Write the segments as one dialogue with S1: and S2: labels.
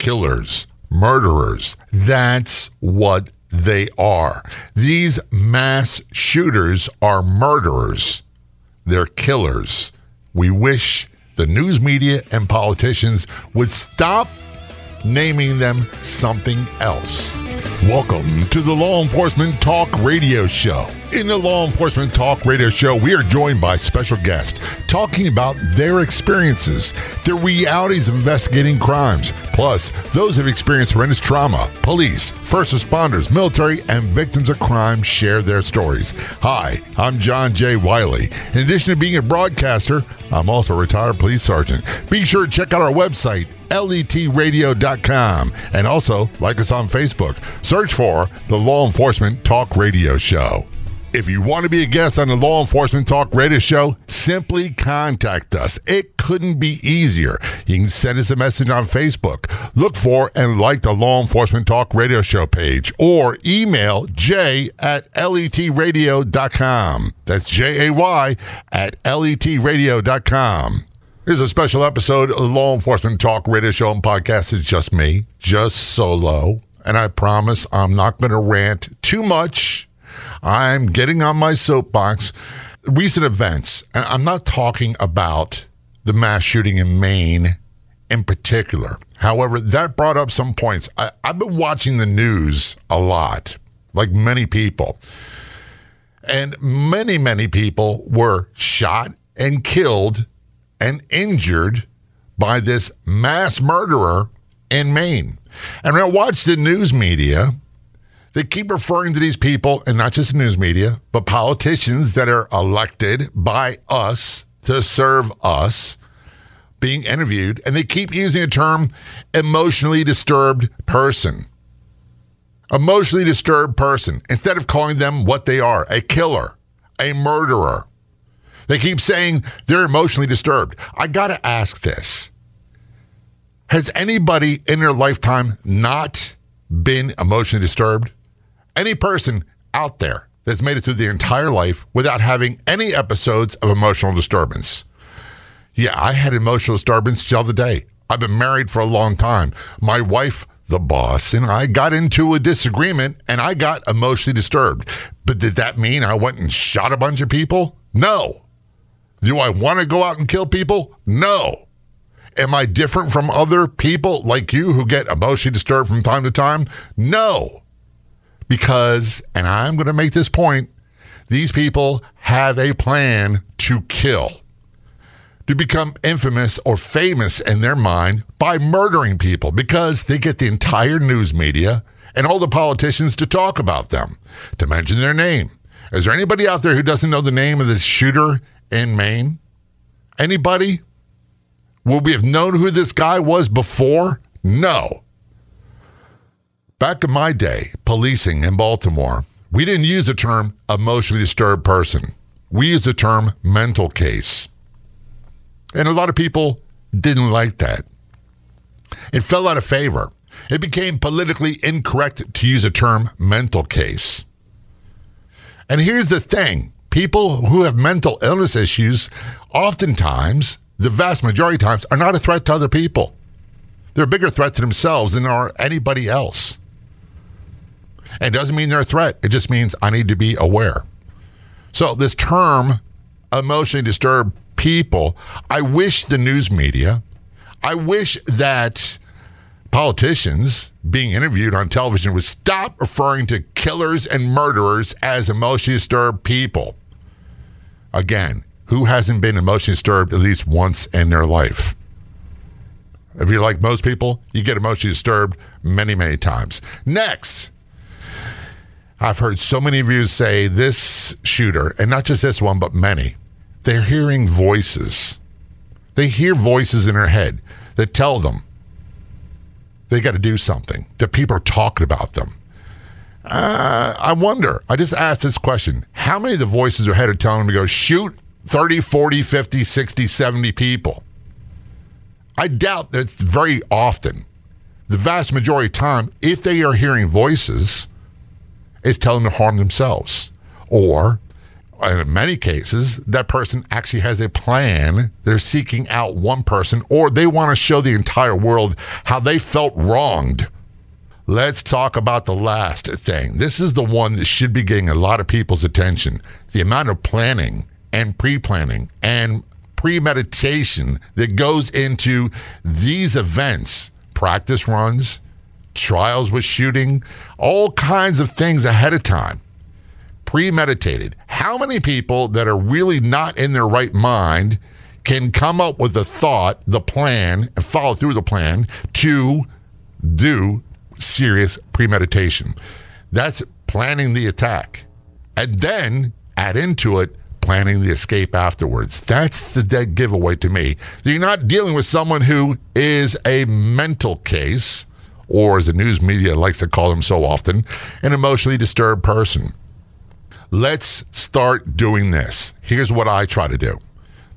S1: killers, murderers. That's what they are. These mass shooters are murderers. They're killers. We wish the news media and politicians would stop naming them something else. Welcome to the Law Enforcement Talk Radio Show. In the Law Enforcement Talk Radio Show, we are joined by special guests talking about their experiences, the realities of investigating crimes, plus those who have experienced horrendous trauma. Police, first responders, military, and victims of crime share their stories. Hi, I'm John J. Wiley. In addition to being a broadcaster, I'm also a retired police sergeant. Be sure to check out our website, letradio.com. And also like us on Facebook. Search for the Law Enforcement Talk Radio Show. If you want to be a guest on the Law Enforcement Talk Radio Show, simply contact us. It couldn't be easier. You can send us a message on Facebook. Look for and like the Law Enforcement Talk Radio Show page or email Jay at letradio.com. That's J A Y at letradio.com. This is a special episode of Law Enforcement Talk Radio Show and Podcast. It's just me, just solo. And I promise I'm not going to rant too much. I'm getting on my soapbox. Recent events, and I'm not talking about the mass shooting in Maine in particular. However, that brought up some points. I, I've been watching the news a lot, like many people. And many, many people were shot and killed and injured by this mass murderer in Maine. And I watch the news media, they keep referring to these people, and not just the news media, but politicians that are elected by us to serve us being interviewed, and they keep using the term emotionally disturbed person. Emotionally disturbed person, instead of calling them what they are a killer, a murderer. They keep saying they're emotionally disturbed. I got to ask this Has anybody in their lifetime not been emotionally disturbed? Any person out there that's made it through their entire life without having any episodes of emotional disturbance? Yeah, I had emotional disturbance the other day. I've been married for a long time. My wife, the boss, and I got into a disagreement and I got emotionally disturbed. But did that mean I went and shot a bunch of people? No. Do I want to go out and kill people? No. Am I different from other people like you who get emotionally disturbed from time to time? No. Because, and I'm going to make this point, these people have a plan to kill, to become infamous or famous in their mind by murdering people because they get the entire news media and all the politicians to talk about them, to mention their name. Is there anybody out there who doesn't know the name of the shooter in Maine? Anybody? Would we have known who this guy was before? No. Back in my day, policing in Baltimore, we didn't use the term emotionally disturbed person. We used the term mental case. And a lot of people didn't like that. It fell out of favor. It became politically incorrect to use the term mental case. And here's the thing people who have mental illness issues, oftentimes, the vast majority of times, are not a threat to other people. They're a bigger threat to themselves than are anybody else. And it doesn't mean they're a threat. It just means I need to be aware. So this term, emotionally disturbed people, I wish the news media, I wish that politicians being interviewed on television would stop referring to killers and murderers as emotionally disturbed people. Again, who hasn't been emotionally disturbed at least once in their life? If you're like most people, you get emotionally disturbed many, many times. Next, I've heard so many of you say this shooter, and not just this one, but many, they're hearing voices. They hear voices in their head that tell them they got to do something, that people are talking about them. Uh, I wonder, I just asked this question how many of the voices are head are telling them to go shoot 30, 40, 50, 60, 70 people? I doubt that very often. The vast majority of time, if they are hearing voices, it's telling them to harm themselves or in many cases, that person actually has a plan. They're seeking out one person, or they want to show the entire world how they felt wronged. Let's talk about the last thing. This is the one that should be getting a lot of people's attention. The amount of planning and pre planning and premeditation that goes into these events practice runs, trials with shooting, all kinds of things ahead of time. Premeditated. How many people that are really not in their right mind can come up with the thought, the plan, and follow through the plan to do serious premeditation. That's planning the attack. And then add into it planning the escape afterwards. That's the dead giveaway to me. You're not dealing with someone who is a mental case, or as the news media likes to call them so often, an emotionally disturbed person. Let's start doing this. Here's what I try to do.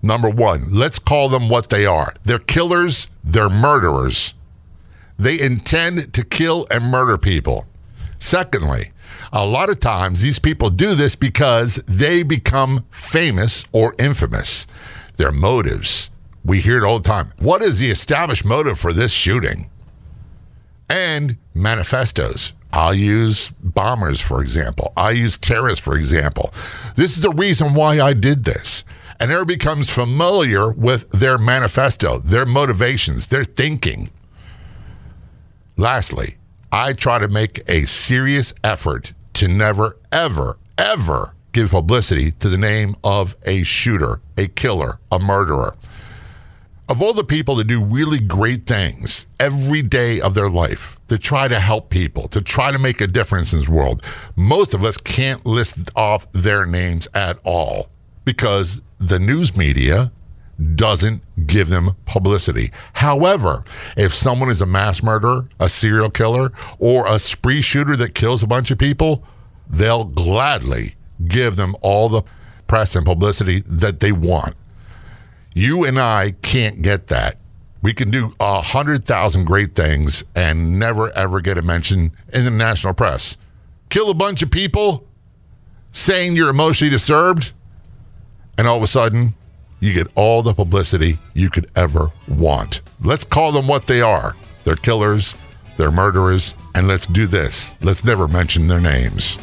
S1: Number one, let's call them what they are. They're killers, they're murderers. They intend to kill and murder people. Secondly, a lot of times these people do this because they become famous or infamous. Their motives, we hear it all the time. What is the established motive for this shooting? And manifestos. I'll use bombers, for example. I use terrorists, for example. This is the reason why I did this. And everybody becomes familiar with their manifesto, their motivations, their thinking. Lastly, I try to make a serious effort to never, ever, ever give publicity to the name of a shooter, a killer, a murderer. Of all the people that do really great things every day of their life to try to help people, to try to make a difference in this world, most of us can't list off their names at all because the news media doesn't give them publicity. However, if someone is a mass murderer, a serial killer, or a spree shooter that kills a bunch of people, they'll gladly give them all the press and publicity that they want. You and I can't get that. We can do a hundred thousand great things and never ever get a mention in the national press. Kill a bunch of people saying you're emotionally disturbed, and all of a sudden you get all the publicity you could ever want. Let's call them what they are. They're killers, they're murderers, and let's do this. Let's never mention their names.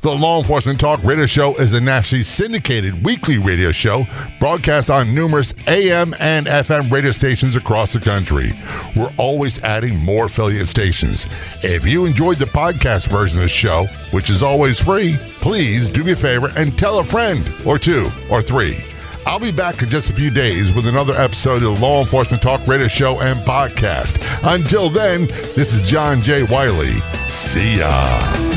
S1: The Law Enforcement Talk radio show is a nationally syndicated weekly radio show broadcast on numerous AM and FM radio stations across the country. We're always adding more affiliate stations. If you enjoyed the podcast version of the show, which is always free, please do me a favor and tell a friend or two or three. I'll be back in just a few days with another episode of the Law Enforcement Talk Radio Show and Podcast. Until then, this is John J. Wiley. See ya.